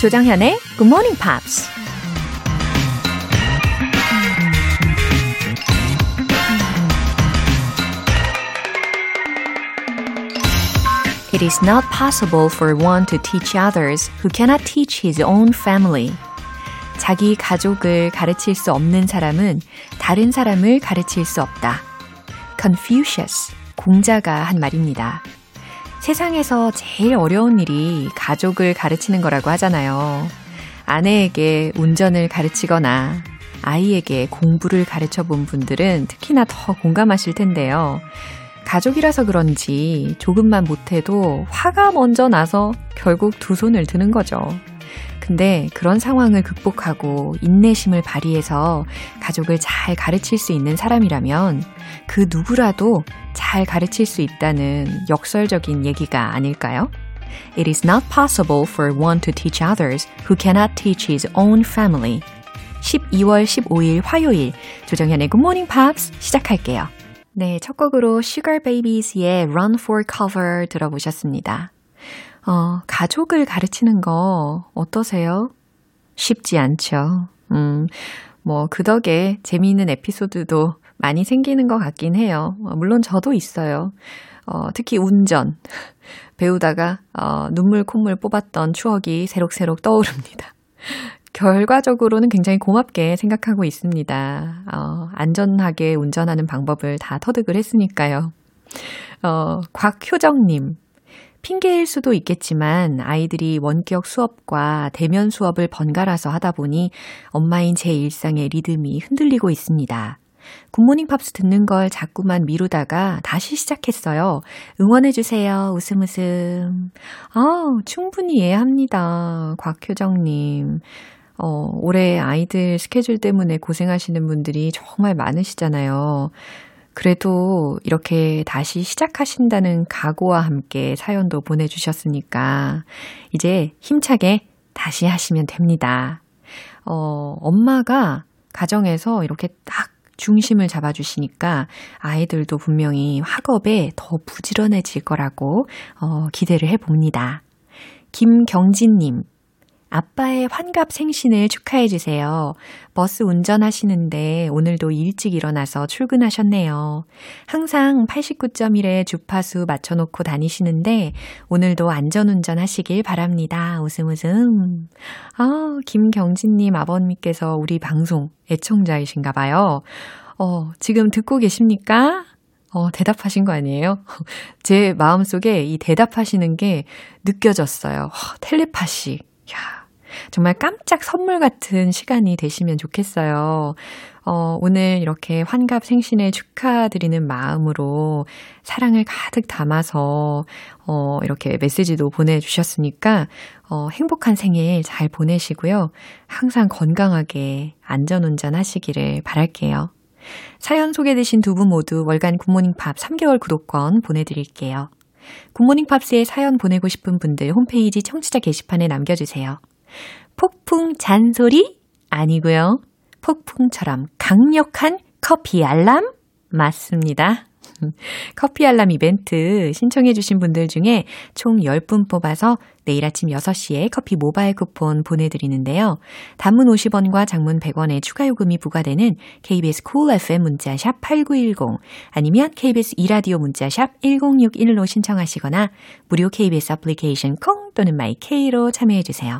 조정현의 Good Morning Pops. It is not possible for one to teach others who cannot teach his own family. 자기 가족을 가르칠 수 없는 사람은 다른 사람을 가르칠 수 없다. Confucius, 공자가 한 말입니다. 세상에서 제일 어려운 일이 가족을 가르치는 거라고 하잖아요. 아내에게 운전을 가르치거나 아이에게 공부를 가르쳐 본 분들은 특히나 더 공감하실 텐데요. 가족이라서 그런지 조금만 못해도 화가 먼저 나서 결국 두 손을 드는 거죠. 근데 그런 상황을 극복하고 인내심을 발휘해서 가족을 잘 가르칠 수 있는 사람이라면 그 누구라도 잘 가르칠 수 있다는 역설적인 얘기가 아닐까요? It is not possible for one to teach others who cannot teach his own family. 12월 15일 화요일 조정현의 Good Morning Pops 시작할게요. 네, 첫 곡으로 Sugar Babies의 Run for Cover 들어보셨습니다. 어, 가족을 가르치는 거 어떠세요? 쉽지 않죠. 음, 뭐, 그 덕에 재미있는 에피소드도 많이 생기는 것 같긴 해요. 어, 물론 저도 있어요. 어, 특히 운전. 배우다가, 어, 눈물 콧물 뽑았던 추억이 새록새록 떠오릅니다. 결과적으로는 굉장히 고맙게 생각하고 있습니다. 어, 안전하게 운전하는 방법을 다 터득을 했으니까요. 어, 곽효정님. 핑계일 수도 있겠지만 아이들이 원격 수업과 대면 수업을 번갈아서 하다 보니 엄마인 제 일상의 리듬이 흔들리고 있습니다. 굿모닝 팝스 듣는 걸 자꾸만 미루다가 다시 시작했어요. 응원해주세요. 웃음 웃음. 아, 충분히 이해합니다. 곽효정님. 어, 올해 아이들 스케줄 때문에 고생하시는 분들이 정말 많으시잖아요. 그래도 이렇게 다시 시작하신다는 각오와 함께 사연도 보내주셨으니까 이제 힘차게 다시 하시면 됩니다. 어, 엄마가 가정에서 이렇게 딱 중심을 잡아주시니까 아이들도 분명히 학업에 더 부지런해질 거라고 어, 기대를 해봅니다. 김경진님, 아빠의 환갑 생신을 축하해 주세요. 버스 운전하시는데 오늘도 일찍 일어나서 출근하셨네요. 항상 89.1의 주파수 맞춰놓고 다니시는데 오늘도 안전운전 하시길 바랍니다. 웃음 웃음. 아, 김경진님 아버님께서 우리 방송 애청자이신가 봐요. 어, 지금 듣고 계십니까? 어, 대답하신 거 아니에요? 제 마음속에 이 대답하시는 게 느껴졌어요. 텔레파시. 야, 정말 깜짝 선물 같은 시간이 되시면 좋겠어요. 어, 오늘 이렇게 환갑 생신을 축하드리는 마음으로 사랑을 가득 담아서, 어, 이렇게 메시지도 보내주셨으니까, 어, 행복한 생일 잘 보내시고요. 항상 건강하게 안전운전 하시기를 바랄게요. 사연 소개되신 두 분 모두 월간 굿모닝 팝 3개월 구독권 보내드릴게요. 굿모닝 팝스에 사연 보내고 싶은 분들 홈페이지 청취자 게시판에 남겨주세요. 폭풍 잔소리? 아니고요. 폭풍처럼 강력한 커피 알람? 맞습니다. 커피 알람 이벤트 신청해 주신 분들 중에 총 10분 뽑아서 내일 아침 6시에 커피 모바일 쿠폰 보내드리는데요. 단문 50원과 장문 100원의 추가 요금이 부과되는 KBS cool FM 문자 샵 8910 아니면 KBS 이라디오 문자 샵 1061로 신청하시거나 무료 KBS 애플리케이션 콩 또는 my K로 참여해 주세요.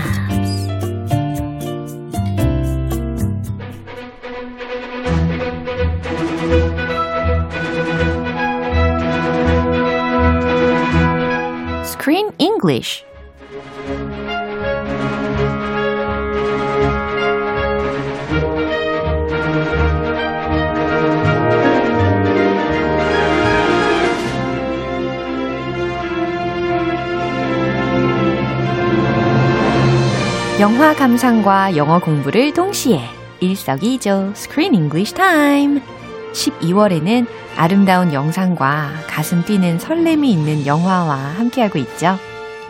Screen English. 영화 감상과 영어 공부를 동시에 일석이조 Screen English Time. 12월에는 아름다운 영상과 가슴 뛰는 설렘이 있는 영화와 함께하고 있죠.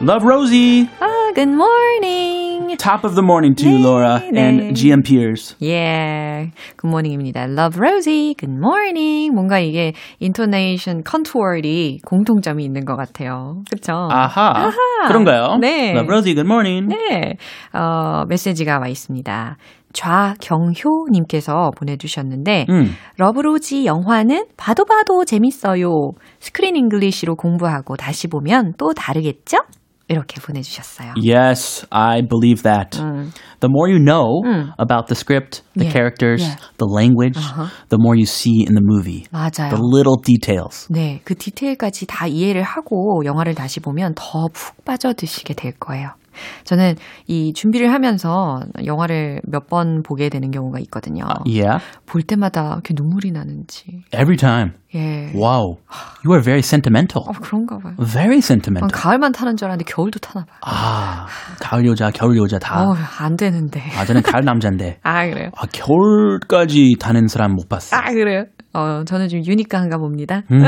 Love Rosie. 아, good morning. Top of the morning to you, 네, Laura 네. and GM Peers. Yeah. Good morning입니다. Love Rosie. Good morning. 뭔가 이게 intonation, contour이 공통점이 있는 것 같아요. 그쵸? 아하. 그런가요? 네. Love Rosie, good morning. 네. 어, 메시지가 와 있습니다. 좌경효님께서 보내주셨는데, 음. Love, Rosie 영화는 봐도 봐도 재밌어요. screen English로 공부하고 다시 보면 또 다르겠죠? 이렇게 보내주셨어요. Yes, I believe that. 음. The more you know about the script, the Yeah, characters, yeah. the language, the more you see in the movie. 맞아요. The little details. 네, 그 디테일까지 다 이해를 하고 영화를 다시 보면 더 푹 빠져드시게 될 거예요. 저는 이 준비를 하면서 영화를 몇 번 보게 되는 경우가 있거든요. Yeah, 볼 때마다 이렇게 눈물이 나는지. every time. 예. Wow, you are very sentimental. 어, 그런가 봐요. Very 난 sentimental. 가을만 타는 줄 알았는데 겨울도 타나 봐요. 아, 가을 여자, 겨울 여자 다. 어, 안 되는데. 아, 저는 가을 남자인데. 아, 그래요? 아, 겨울까지 다는 사람 못 봤어. 아, 그래요? 어, 저는 좀 유니크한가 봅니다. 음,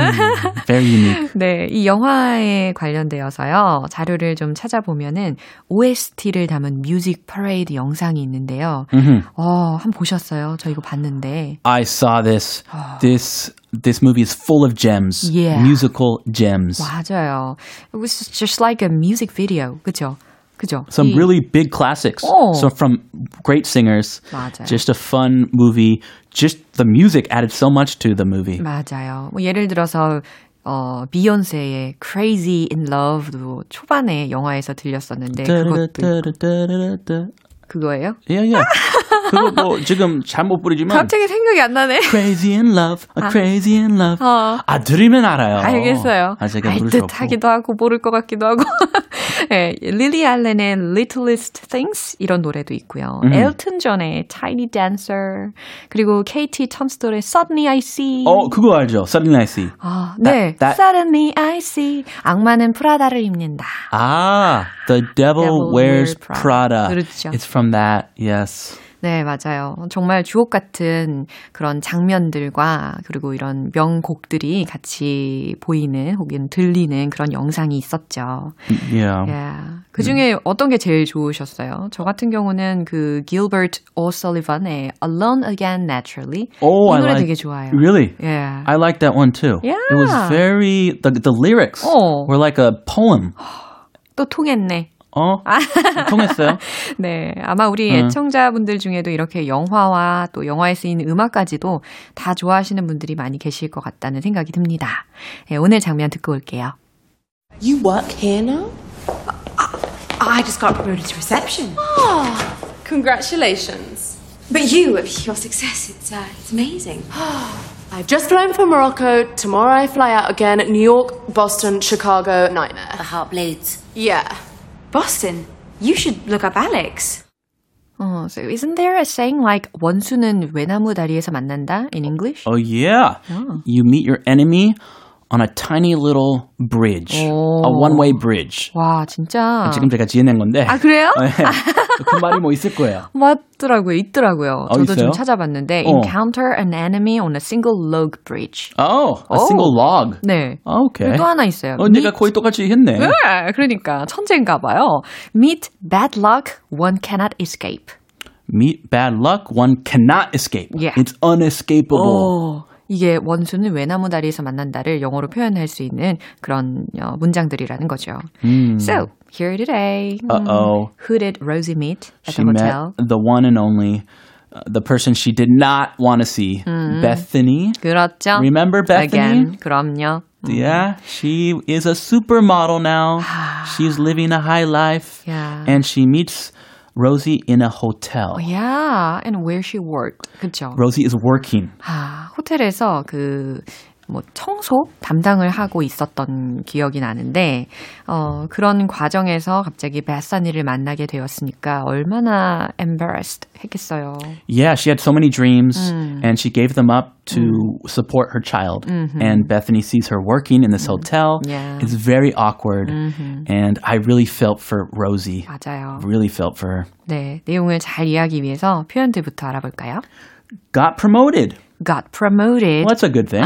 very unique. 네, 이 영화에 관련되어서요, 자료를 좀 찾아보면은 OST를 담은 뮤직 퍼레이드 영상이 있는데요. Mhm. 어, 한번 보셨어요? 저 이거 봤는데. I saw this. This this movie is full of gems. Yeah. Musical gems. 맞아요. It was just like a music video. 그죠? 그죠? Some 이- really big classics. Oh. So from great singers. 맞아요. Just a fun movie. Just the music added so much to the movie. 맞아요. 뭐 예를 들어서 어, 비욘세의 Crazy in Love도 초반에 영화에서 들렸었는데 그것도. 그거예요? Yeah, yeah. 그거 뭐 지금 잘 못 부르지만 갑자기 생각이 안 나네. Crazy in Love, a Crazy in Love. 어. 아 들으면 알아요. 알겠어요. 아 제가 알 부를 수듯 없고. 하기도 하고 모를 것 같기도 하고. 네, 릴리 알렌의 Littlest Things 이런 노래도 있고요. 음. 엘튼 존의 Tiny Dancer 그리고 KT 텀스토의 Suddenly I See. 어 그거 알죠? Suddenly I See. 아, 네. that- Suddenly I See. 악마는 프라다를 입는다. 아, The Devil, Devil Wears Wears Prada. Prada. 그렇죠. It's from that. Yes. 네, 맞아요. 정말 주옥 같은 그런 장면들과 그리고 이런 명곡들이 같이 보이는 혹은 들리는 그런 영상이 있었죠. Yeah. Yeah. 그 중에 어떤 게 제일 좋으셨어요? 저 같은 경우는 그 Gilbert O'Sullivan의 Alone Again Naturally Oh, 이 I 노래 like. 되게 좋아요. Really? Yeah. I like that one too. Yeah. It was very the the lyrics 어. were like a poem. 또 통했네. 어? 통했어요? 네. 아마 우리 애청자분들 중에도 이렇게 영화와 또 영화에 쓰이는 음악까지도 다 좋아하시는 분들이 많이 계실 것 같다는 생각이 듭니다. 네, 오늘 장면 듣고 올게요. You work here now? I just got promoted to reception. Congratulations. But you, your success, it's, uh, it's amazing. I've just flown from Morocco. Tomorrow I fly out again. New York, Boston, Chicago, nightmare. The heart bleeds. Yeah. Boston, you should look up Alex. 어, so isn't there a saying like 원수는 외나무 다리에서 만난다 in English? Oh yeah. You meet your enemy on a tiny little bridge. A one-way bridge. 와, 진짜. 지금 제가 지어낸 건데. 아, 그래요? 네. 그 말이 뭐 있을 거예요. 맞더라고요. 있더라고요. 어, 저도 있어요? 좀 찾아봤는데 어. encounter an enemy on a single log bridge. Oh, a Oh. single log. 네. Okay. 또 하나 있어요. 어, 내가 거의 똑같이 했네. 네, 그러니까 천재인가 봐요. Meet bad luck one cannot escape. Meet bad luck, one cannot escape. Yeah. It's unescapable. 오, 이게 원수는 외나무 다리에서 만난다를 영어로 표현할 수 있는 그런 어, 문장들이라는 거죠. So, here today. Uh-oh. Who did Rosie meet at She the met hotel? the one and only, uh, the person she did not want to see, Bethany. 그렇죠. Remember Bethany? Again, 그럼요. Yeah, she is a supermodel now. She's living a high life. Yeah. And she meets Rosie in a hotel. Yeah, and where she worked. 그쵸. Rosie is working. 아, 호텔에서 그 뭐 청소 담당을 하고 있었던 기억이 나는데 어 그런 과정에서 갑자기 베사니를 만나게 되었으니까 얼마나 embarrassed 했겠어요. Yeah, she had so many dreams and she gave them up to support her child. And Bethany sees her working in this hotel. Yeah. It's very awkward. And I really felt for Rosie. 맞아요. Really felt for her. 네, 내용을 잘 이해하기 위해서 표현들부터 알아볼까요? Got promoted. Got promoted. Well, that's a good thing.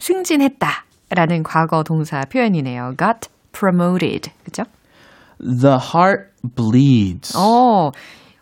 승진했다. 라는 과거 동사 표현이네요. got promoted. 그죠? The heart bleeds. 어,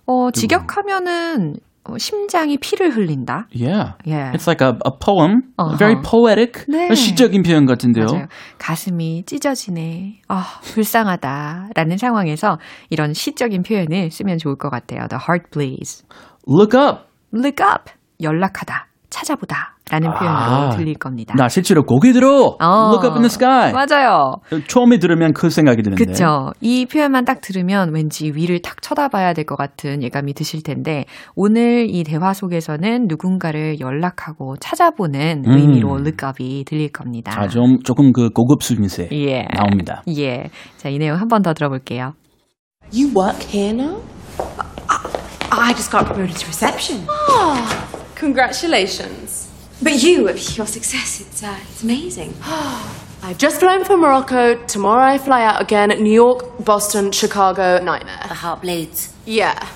어, 직역하면은 어, 심장이 피를 흘린다. Yeah. Yeah. It's like a, a poem. Uh-huh. Very poetic. 네. 시적인 표현 같은데요. 맞아요. 가슴이 찢어지네. 아, 불쌍하다. 라는 상황에서 이런 시적인 표현을 쓰면 좋을 것 같아요. The heart bleeds. Look up. Look up. 연락하다. 찾아보다. 라는 표현으로 아, 들릴 겁니다. 나 실제로 고개 들어. 어, Look up in the sky. 맞아요. 처음에 들으면 그 생각이 드는데. 그쵸. 이 표현만 딱 들으면 왠지 위를 탁 쳐다봐야 될 것 같은 예감이 드실 텐데, 오늘 이 대화 속에서는 누군가를 연락하고 찾아보는 음. 의미로 look up이 들릴 겁니다. 아, 좀, 조금 그 고급 수준세 예. 나옵니다. 예. 자, 이 내용 한 번 더 들어볼게요. You work here now? I just got promoted to reception. Congratulations. But you, your success, it's, uh, it's amazing. I've just flown from Morocco. Tomorrow I fly out again. New York, Boston, Chicago, nightmare. The heart bleeds. Yeah.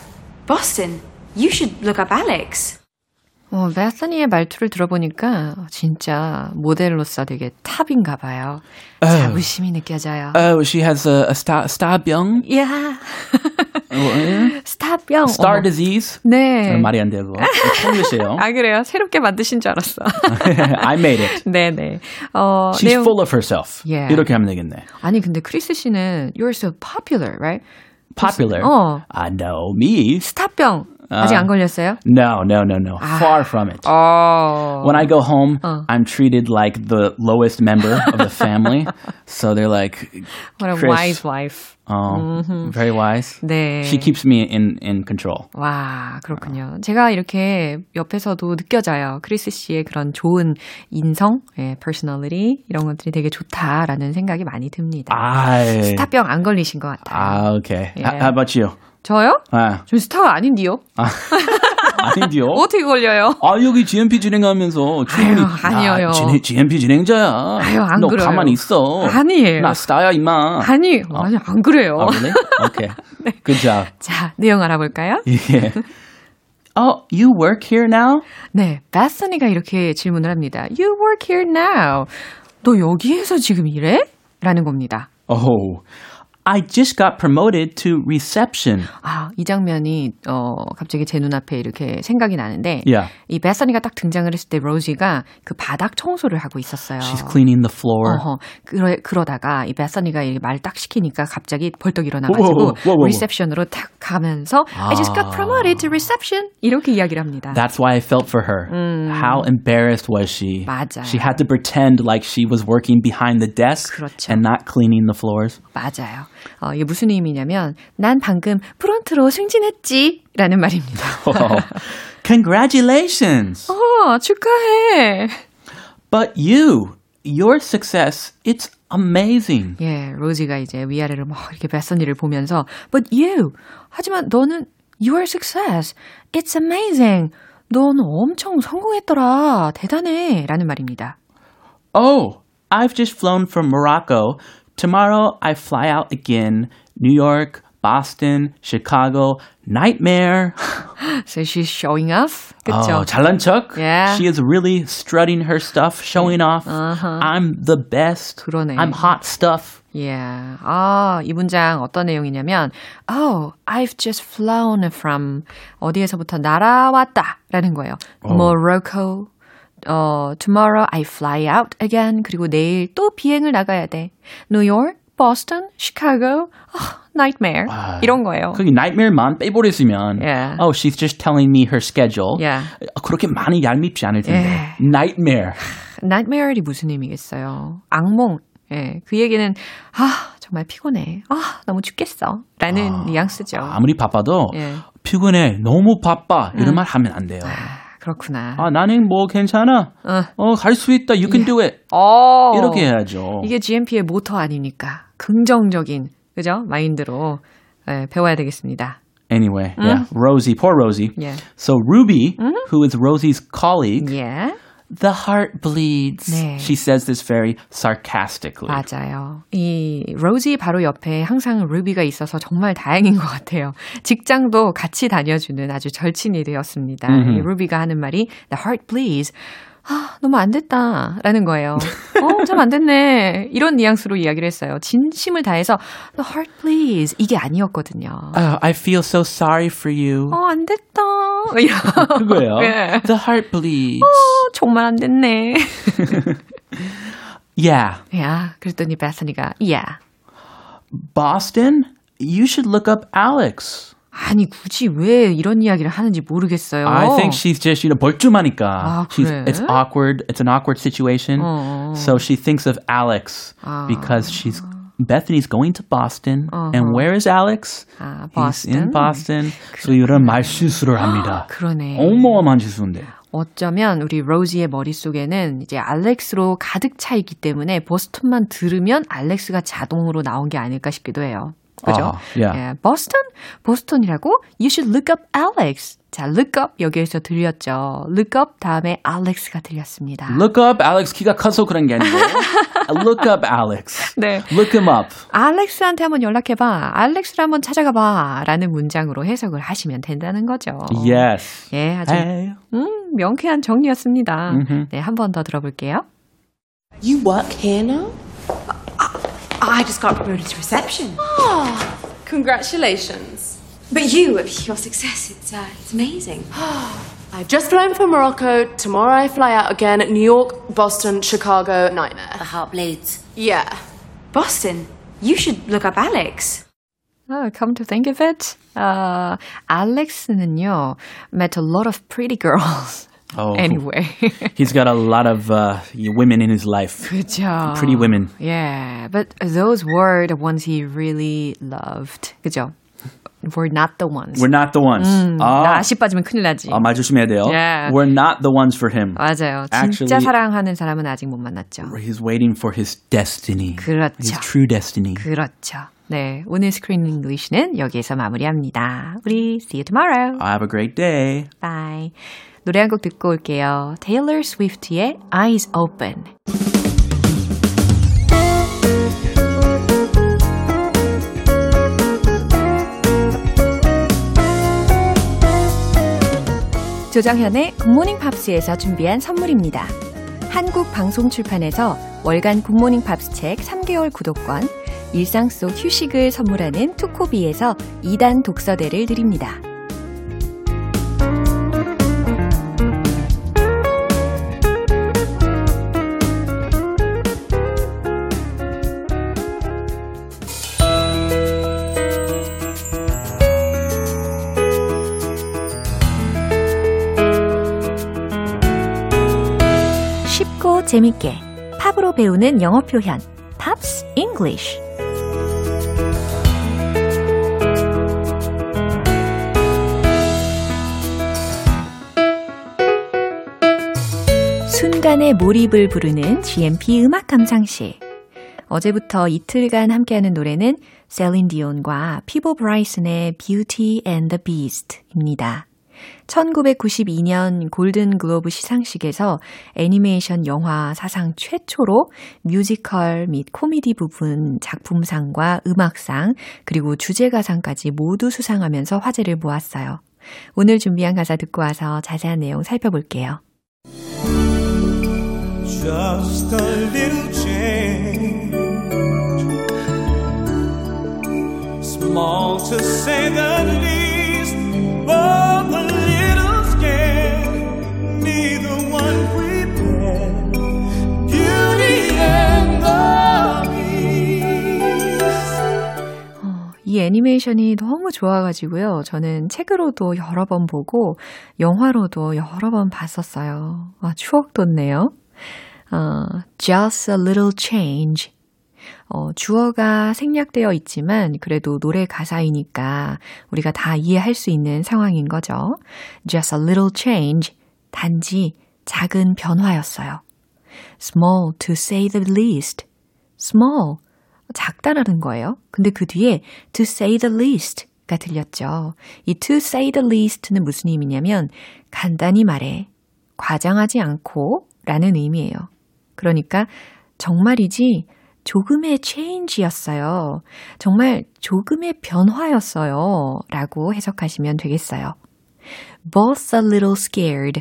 Boston, you should look up Alex. 어, 베스니의 말투를 들어보니까 진짜 모델로서 되게 탑인가 봐요. 자부심이 느껴져요. Oh, she has a, a star, star병? 야 스타병. Star 어머. disease? 네. 말이 안 되고. 폴리시에요. 아, 그래요? 새롭게 만드신 줄 알았어. I made it. 네네. 어, She's 내용- full of herself. Yeah. 이렇게 하면 되겠네. 아니, 근데 크리스 씨는 you're so popular, right? Popular. 어. I know me. 스타병. 아직 안 걸렸어요? No, no, no, no. Far from it. 어. When I go home, I'm treated like the lowest member of the family. so they're like, What a wise wife. oh, very wise. 네. She keeps me in, in control. 와, 그렇군요. 제가 이렇게 옆에서도 느껴져요. 크리스 씨의 그런 좋은 인성, 예, personality, 이런 것들이 되게 좋다라는 생각이 많이 듭니다. I. 스타병 안 걸리신 것 같아요. Ah, okay. Yeah. H- how about you? 저요? 아, 저 스타가 아닌데요? 아닌데요? 어떻게 걸려요? 아, 여기 GMP 진행하면서 충분히. 아유, 아니에요. 나 진- GMP 진행자야. 아유, 안 너 그래요. 가만히 있어. 아니에요. 나 스타야, 임마. 아니, 아니, 안 그래요. Oh, really? Okay. Good job. 자, 내용 알아볼까요? Yeah. Oh, you work here now? 네, 베스니가 이렇게 질문을 합니다. You work here now. 너 여기에서 지금 일해? 라는 겁니다. Oh, I just got promoted to reception. 아, 이 장면이 어 갑자기 제 눈앞에 이렇게 생각이 나는데 Yeah. 이 베서니가 딱 등장을 했을 때 로지가 그 바닥 청소를 하고 있었어요. She's cleaning the floor. 어허, 그러, 그러다가 이 베서니가 말 딱 시키니까 갑자기 벌떡 일어나가지고 우와, 우와, 우와, 우와. 리셉션으로 딱 가면서 I just got promoted to reception 이렇게 이야기를 합니다. That's why I felt for her. How embarrassed was she? 맞아요. She had to pretend like she was working behind the desk 그렇죠. and not cleaning the floors. 맞아요. 어, 이게 무슨 의미냐면 난 방금 프론트로 승진했지 라는 말입니다. Oh, congratulations! 어, 축하해. But you, your success, it's amazing. 예, 로지가 이제 위아래로 막 이렇게 베서니를 보면서 But you, 하지만 너는 your success, it's amazing. 너는 엄청 성공했더라. 대단해. 라는 말입니다. Oh, I've just flown from Morocco. Tomorrow I fly out again. New York, Boston, Chicago. Nightmare. So she's showing off. 그쵸? Oh, 잘난 척. Yeah. She is really strutting her stuff, showing off. I'm the best. 그러네. I'm hot stuff. Yeah. 아, 이 문장 어떤 내용이냐면, Oh, I've just flown from 어디에서부터 날아왔다. 라는 거예요. Morocco. 어, tomorrow I fly out again. 그리고 내일 또 비행을 나가야 돼. New York, Boston, Chicago. 아, nightmare. 이런 거예요. 거기 nightmare만 빼버렸으면 Yeah. oh, she's just telling me her schedule. Yeah. 그렇게 많이 얄밉지 않을 텐데. Yeah. Nightmare. nightmare이 무슨 의미겠어요? 악몽. 예, 그 얘기는 아 정말 피곤해. 아 너무 죽겠어. 라는 뉘앙스죠. 아무리 바빠도 예. 피곤해, 너무 바빠 이런 말 하면 안 돼요. 그렇구나. 아, 나는 뭐 괜찮아. 어. 어, 갈 수 있다. You can do it. 어. 이렇게 해야죠. 이게 GMP의 모터 아닙니까? 긍정적인, 그죠? 마인드로 네, 배워야 되겠습니다. Anyway, yeah. Rosie, poor Rosie. Yeah. So Ruby, who is Rosie's colleague, 예. The heart bleeds. 네. She says this very sarcastically. 맞아요. 이 로지 바로 옆에 항상 루비가 있어서 정말 다행인 것 같아요. 직장도 같이 다녀주는 아주 절친이 되었습니다. 이 루비가 하는 말이 The heart bleeds. 아, 너무 안 됐다. 라는 거예요. 어, 참 안 됐네. 이런 뉘앙스로 이야기를 했어요. 진심을 다해서 The heart bleeds. 이게 아니었거든요. Oh, I feel so sorry for you. 어, 안 됐다. 그거예요. 네. The heart bleeds. 어, 정말 안 됐네. Yeah. 야, 그랬더니 베스니가 Yeah. Boston, you should look up Alex. 아니 굳이 왜 이런 이야기를 하는지 모르겠어요. I think she's just, you know, 벌주마니까. 아, she's, 그래? it's awkward. It's an awkward situation. 어. So she thinks of Alex because she's Bethany's going to Boston. And where is Alex? 아, He's in Boston. So 이런 말실수를 합니다. 그러네. 어마어마한 실수인데. 어쩌면 우리 로지의 머릿속에는 이제 알렉스로 가득 차 있기 때문에 보스턴만 들으면 알렉스가 자동으로 나온 게 아닐까 싶기도 해요. 그죠? 아, yeah. 예, 보스턴? 보스턴이라고? You should look up Alex. 자, look up 여기에서 들렸죠. look up 다음에 Alex가 들렸습니다. Look up Alex 키가 커서 그런 게 아니고 Look up Alex. 네. Look him up. 알렉스한테 한번 연락해봐. 알렉스를 한번 찾아가 봐. 라는 문장으로 해석을 하시면 된다는 거죠. Yes. 예, 아주 Hey. 음, 명쾌한 정리였습니다. 네, 한 번 더 들어볼게요. You work here now? I just got promoted to reception. Oh, congratulations. But you, your success, it's, uh, it's amazing. I've just flown from Morocco. Tomorrow I fly out again. New York, Boston, Chicago, nightmare. The heartbleeds. Yeah. Boston? You should look up Alex. Oh, come to think of it, uh, Alex는요 met a lot of pretty girls. Oh. Anyway. He's got a lot of uh, women in his life. 그죠. Pretty women. Yeah, but those were the ones he really loved. 그죠? We're not the ones. We're not the ones. 나 아, 아시 빠지면 큰일 나지. 아, 말 조심해야 돼요. Yeah. We're not the ones for him. 맞아요. 진짜 Actually- 사랑하는 사람은 아직 못 만났죠. He's waiting for his destiny. 그렇죠. His true destiny. 그렇죠. 네, 오늘 스크린 잉글리시는 여기에서 마무리합니다. 우리 see you tomorrow. Have a great day. Bye. 노래 한 곡 듣고 올게요. Taylor Swift의 Eyes Open. 조정현의 굿모닝 팝스에서 준비한 선물입니다. 한국 방송 출판에서 월간 굿모닝 팝스 책 3개월 구독권, 일상 속 휴식을 선물하는 투코비에서 2단 독서대를 드립니다. 재밌게 팝으로 배우는 영어 표현 Pops English 순간의 몰입을 부르는 GMP 음악 감상실 어제부터 이틀간 함께하는 노래는 셀린 디온과 피보 브라이슨의 Beauty and the Beast입니다. 1992년 골든 글로브 시상식에서 애니메이션 영화 사상 최초로 뮤지컬 및 코미디 부분 작품상과 음악상 그리고 주제가상까지 모두 수상하면서 화제를 모았어요. 오늘 준비한 가사 듣고 와서 자세한 내용 살펴볼게요. Just a little change. Small to say the least, but 이 애니메이션이 너무 좋아가지고요. 저는 책으로도 여러 번 보고 영화로도 여러 번 봤었어요. 아, 추억 돋네요. 어, just a little change. 어, 주어가 생략되어 있지만 그래도 노래 가사이니까 우리가 다 이해할 수 있는 상황인 거죠. Just a little change. 단지 작은 변화였어요. small to say the least. small. 작다라는 거예요. 근데 그 뒤에 to say the least 가 들렸죠. 이 to say the least는 무슨 의미냐면 간단히 말해 과장하지 않고 라는 의미예요. 그러니까 정말이지 조금의 change였어요. 정말 조금의 변화였어요. 라고 해석하시면 되겠어요. both a little scared.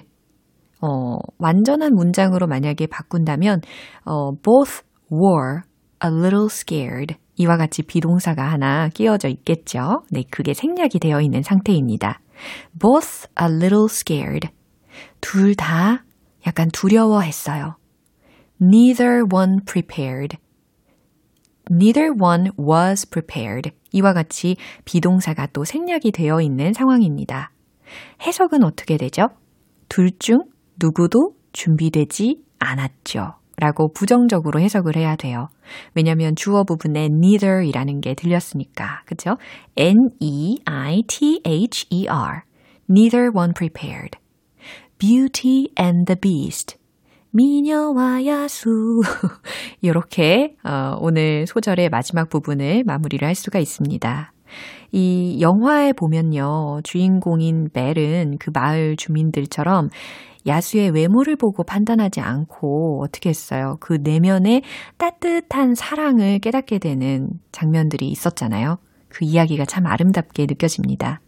어, 완전한 문장으로 만약에 바꾼다면, 어, both were a little scared. 이와 같이 비동사가 하나 끼워져 있겠죠. 네, 그게 생략이 되어 있는 상태입니다. both a little scared. 둘 다 약간 두려워했어요. neither one prepared. Neither one was prepared. 이와 같이 비동사가 또 생략이 되어 있는 상황입니다. 해석은 어떻게 되죠? 둘 중 누구도 준비되지 않았죠. 라고 부정적으로 해석을 해야 돼요. 왜냐면 주어 부분에 neither이라는 게 들렸으니까. 그죠? N-E-I-T-H-E-R. Neither one prepared. Beauty and the Beast. 미녀와 야수. 이렇게 어, 오늘 소절의 마지막 부분을 마무리를 할 수가 있습니다. 이 영화에 보면요. 주인공인 벨은 그 마을 주민들처럼 야수의 외모를 보고 판단하지 않고 어떻게 했어요? 그 내면의 따뜻한 사랑을 깨닫게 되는 장면들이 있었잖아요. 그 이야기가 참 아름답게 느껴집니다.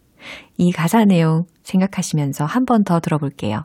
이 가사 내용 생각하시면서 한 번 더 들어볼게요.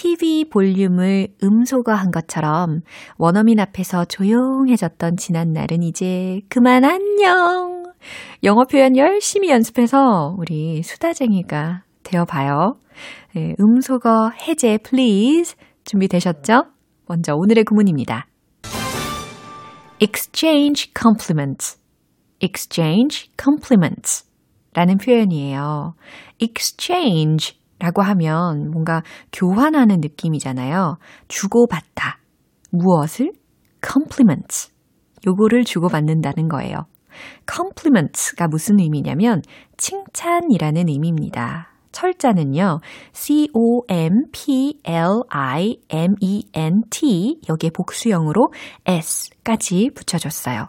TV 볼륨을 음소거한 것처럼 원어민 앞에서 조용해졌던 지난날은 이제 그만 안녕! 영어 표현 열심히 연습해서 우리 수다쟁이가 되어봐요. 네, 음소거 해제 please 준비되셨죠? 먼저 오늘의 구문입니다. exchange compliments. exchange compliments 라는 표현이에요. exchange 라고 하면 뭔가 교환하는 느낌이잖아요. 주고받다. 무엇을? compliments. 요거를 주고받는다는 거예요. compliments가 무슨 의미냐면 칭찬이라는 의미입니다. 철자는요, c-o-m-p-l-i-m-e-n-t 여기에 복수형으로 s까지 붙여줬어요.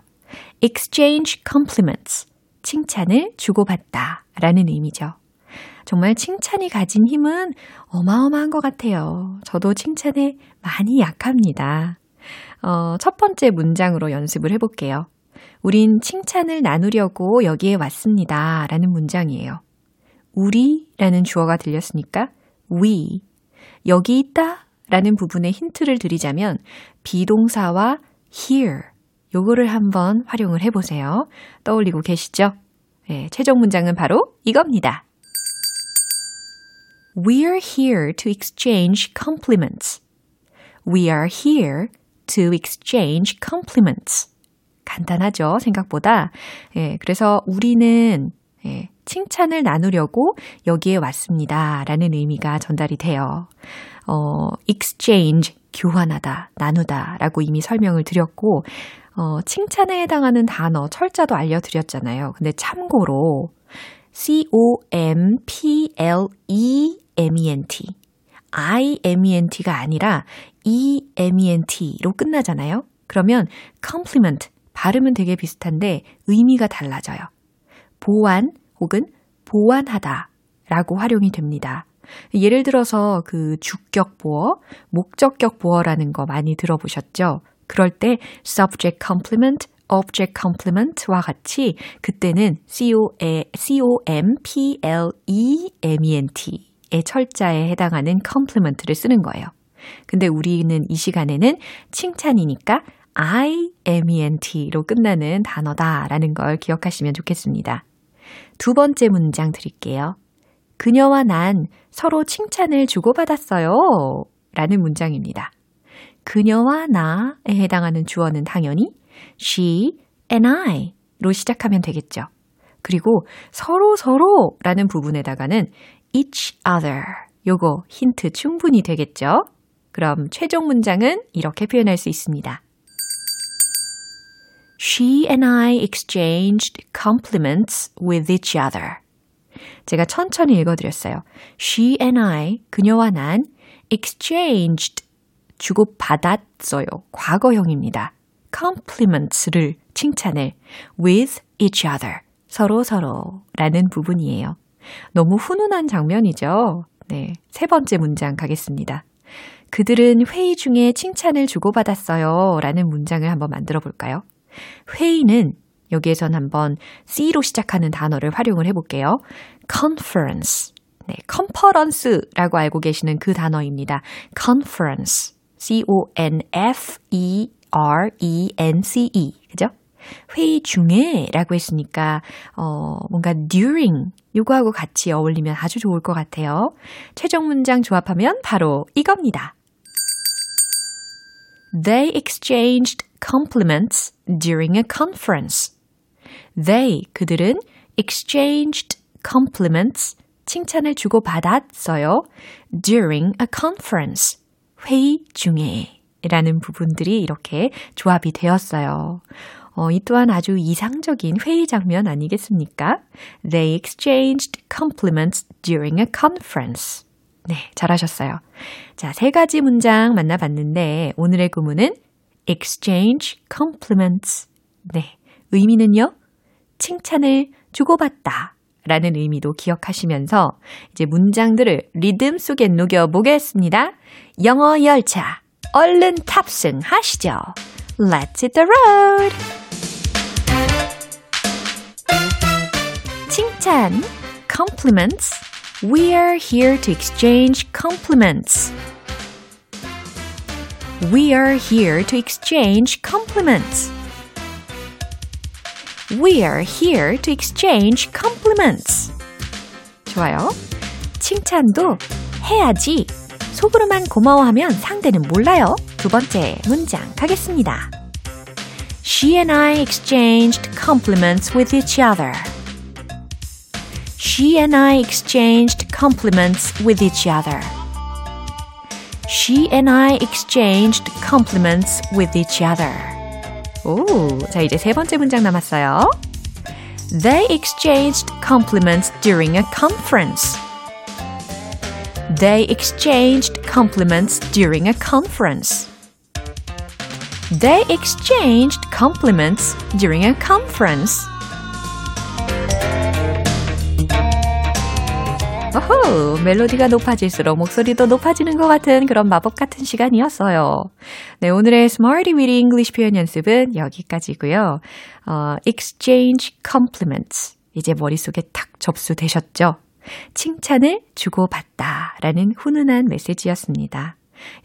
exchange compliments. 칭찬을 주고받다 라는 의미죠. 정말 칭찬이 가진 힘은 어마어마한 것 같아요. 저도 칭찬에 많이 약합니다. 어, 첫 번째 문장으로 연습을 해볼게요. 우린 칭찬을 나누려고 여기에 왔습니다. 라는 문장이에요. 우리 라는 주어가 들렸으니까 we. 여기 있다 라는 부분에 힌트를 드리자면 비동사와 here. 요거를 한번 활용을 해보세요. 떠올리고 계시죠? 네, 최종 문장은 바로 이겁니다. We're here to exchange compliments. We are here to exchange compliments. 간단하죠, 생각보다. 예, 그래서 우리는 예, 칭찬을 나누려고 여기에 왔습니다. 라는 의미가 전달이 돼요. 어, exchange, 교환하다, 나누다 라고 이미 설명을 드렸고, 어, 칭찬에 해당하는 단어, 철자도 알려드렸잖아요. 근데 참고로, C-O-M-P-L-E-M-E-N-T. I-M-E-N-T가 아니라 E-M-E-N-T로 끝나잖아요. 그러면 compliment, 발음은 되게 비슷한데 의미가 달라져요. 보완 혹은 보완하다 라고 활용이 됩니다. 예를 들어서 그 주격 보어, 목적격 보어라는 거 많이 들어보셨죠? 그럴 때 subject complement, object complement와 같이 그때는 C-O-M-P-L-E-M-E-N-T의 철자에 해당하는 complement를 쓰는 거예요. 근데 우리는 이 시간에는 칭찬이니까 I-M-E-N-T로 끝나는 단어다라는 걸 기억하시면 좋겠습니다. 두 번째 문장 드릴게요. 그녀와 난 서로 칭찬을 주고받았어요. 라는 문장입니다. 그녀와 나에 해당하는 주어는 당연히 she and I로 시작하면 되겠죠. 그리고 서로 서로라는 부분에다가는 each other 요거 힌트 충분히 되겠죠? 그럼 최종 문장은 이렇게 표현할 수 있습니다. She and I exchanged compliments with each other. 제가 천천히 읽어드렸어요. She and I, 그녀와 난 exchanged, 주고받았어요. 과거형입니다. Compliments를, 칭찬을 with each other, 서로 서로라는 부분이에요. 너무 훈훈한 장면이죠? 네. 세 번째 문장 가겠습니다. 그들은 회의 중에 칭찬을 주고받았어요. 라는 문장을 한번 만들어 볼까요? 회의는 여기에선 한번 C로 시작하는 단어를 활용을 해볼게요. conference. 네, 컨퍼런스라고 알고 계시는 그 단어입니다. conference. C-O-N-F-E-R-E-N-C-E. 그죠? 회의 중에 라고 했으니까, 어, 뭔가 during 요거하고 같이 어울리면 아주 좋을 것 같아요. 최종 문장 조합하면 바로 이겁니다. They exchanged compliments during a conference. They, 그들은 exchanged compliments, 칭찬을 주고받았어요. during a conference, 회의 중에 라는 부분들이 이렇게 조합이 되었어요. 어, 이 또한 아주 이상적인 회의 장면 아니겠습니까? They exchanged compliments during a conference. 네, 잘하셨어요. 자, 세 가지 문장 만나봤는데 오늘의 구문은 exchange compliments. 네, 의미는요? 칭찬을 주고받다. 라는 의미도 기억하시면서 이제 문장들을 리듬 속에 녹여보겠습니다. 영어 열차, 얼른 탑승하시죠. Let's hit the road! 칭찬, compliments. We are here to exchange compliments. We are here to exchange compliments. We are here to exchange compliments. 좋아요. 칭찬도 해야지. 속으로만 고마워하면 상대는 몰라요. 두 번째 문장 가겠습니다. She and I exchanged compliments with each other. She and I exchanged compliments with each other. She and I exchanged compliments with each other. 오, 자, 이제 세 번째 문장 남았어요. They exchanged compliments during a conference. They exchanged compliments during a conference. They exchanged compliments during a conference. 오호, 멜로디가 높아질수록 목소리도 높아지는 것 같은 그런 마법 같은 시간이었어요. 네, 오늘의 Smarty Weedy English 표현 연습은 여기까지고요. 어, exchange compliments. 이제 머릿속에 탁 접수되셨죠? 칭찬을 주고받다 라는 훈훈한 메시지였습니다.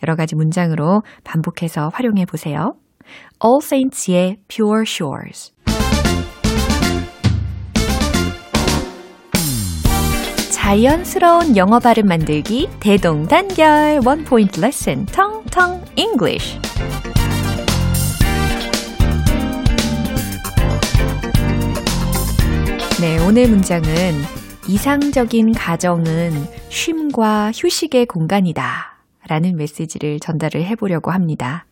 여러 가지 문장으로 반복해서 활용해 보세요. All Saints의 Pure Shores. 자연스러운 영어 발음 만들기 대동단결 원 포인트 레슨 텅텅 English. 네, 오늘 문장은 이상적인 가정은 쉼과 휴식의 공간이다. 라는 메시지를 전달을 해보려고 합니다.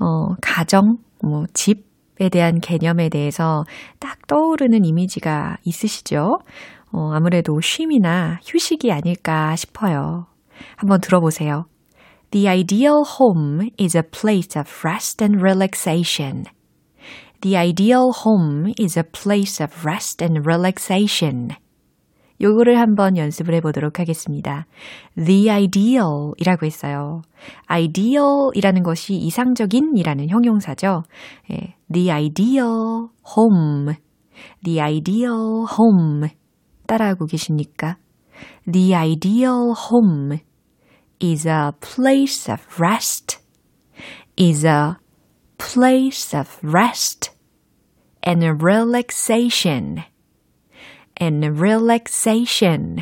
어, 가정, 뭐, 집에 대한 개념에 대해서 딱 떠오르는 이미지가 있으시죠? 어, 아무래도 쉼이나 휴식이 아닐까 싶어요. 한번 들어보세요. The ideal home is a place of rest and relaxation. The ideal home is a place of rest and relaxation. 요거를 한번 연습을 해보도록 하겠습니다. The ideal 이라고 했어요. ideal 이라는 것이 이상적인 이라는 형용사죠. 예, the ideal home. The ideal home. 따라하고 계십니까? The ideal home is a place of rest. is a place of rest and relaxation. And relaxation.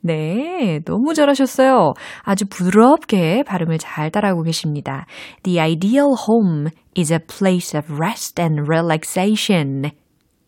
네, 너무 잘하셨어요. 아주 부드럽게 발음을 잘 따라하고 계십니다. The ideal home is a place of rest and relaxation.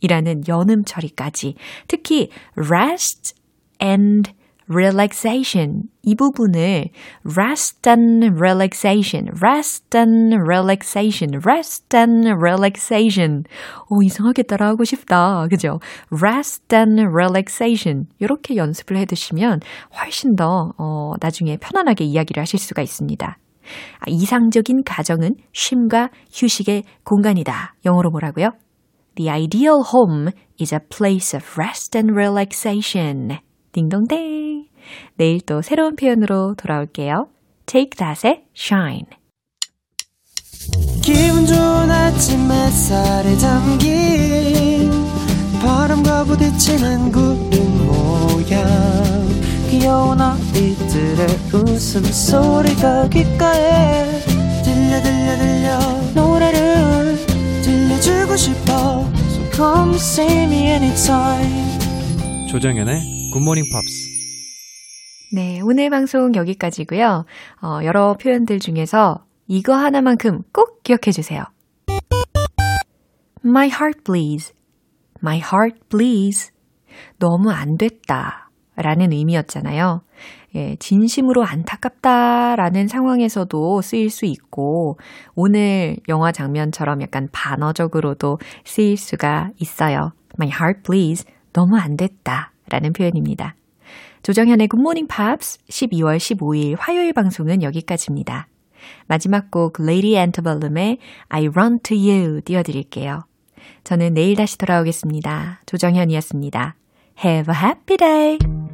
이라는 연음 처리까지. 특히 rest and relaxation 이 부분을 rest and relaxation, rest and relaxation, rest and relaxation. 오, 이상하게 따라하고 싶다. 그죠? rest and relaxation. 이렇게 연습을 해 두시면 훨씬 더, 어, 나중에 편안하게 이야기를 하실 수가 있습니다. 아, 이상적인 가정은 쉼과 휴식의 공간이다. 영어로 뭐라고요? The ideal home is a place of rest and relaxation. 딩동댕. 내일 또 새로운 표현으로 돌아올게요. Take that의 shine. 기분 좋은 아침 햇살에 담긴 바람과 부딪히는 구름 모양 귀여운 아이들의 웃음소리가 귓가에 들려 들려 들려 노래를 들려주고 싶어 So come see me anytime 조정연의 굿모닝 팝스. 네, 오늘 방송 여기까지고요. 어, 여러 표현들 중에서 이거 하나만큼 꼭 기억해 주세요. My heart bleeds. My heart bleeds. 너무 안 됐다. 라는 의미였잖아요. 예, 진심으로 안타깝다 라는 상황에서도 쓰일 수 있고, 오늘 영화 장면처럼 약간 반어적으로도 쓰일 수가 있어요. My heart bleeds. 너무 안 됐다. 라는 표현입니다. 조정현의 굿모닝 팝스 12월 15일 화요일 방송은 여기까지입니다. 마지막 곡 Lady Antebellum의 I Run to You 띄워드릴게요. 저는 내일 다시 돌아오겠습니다. 조정현이었습니다. Have a happy day!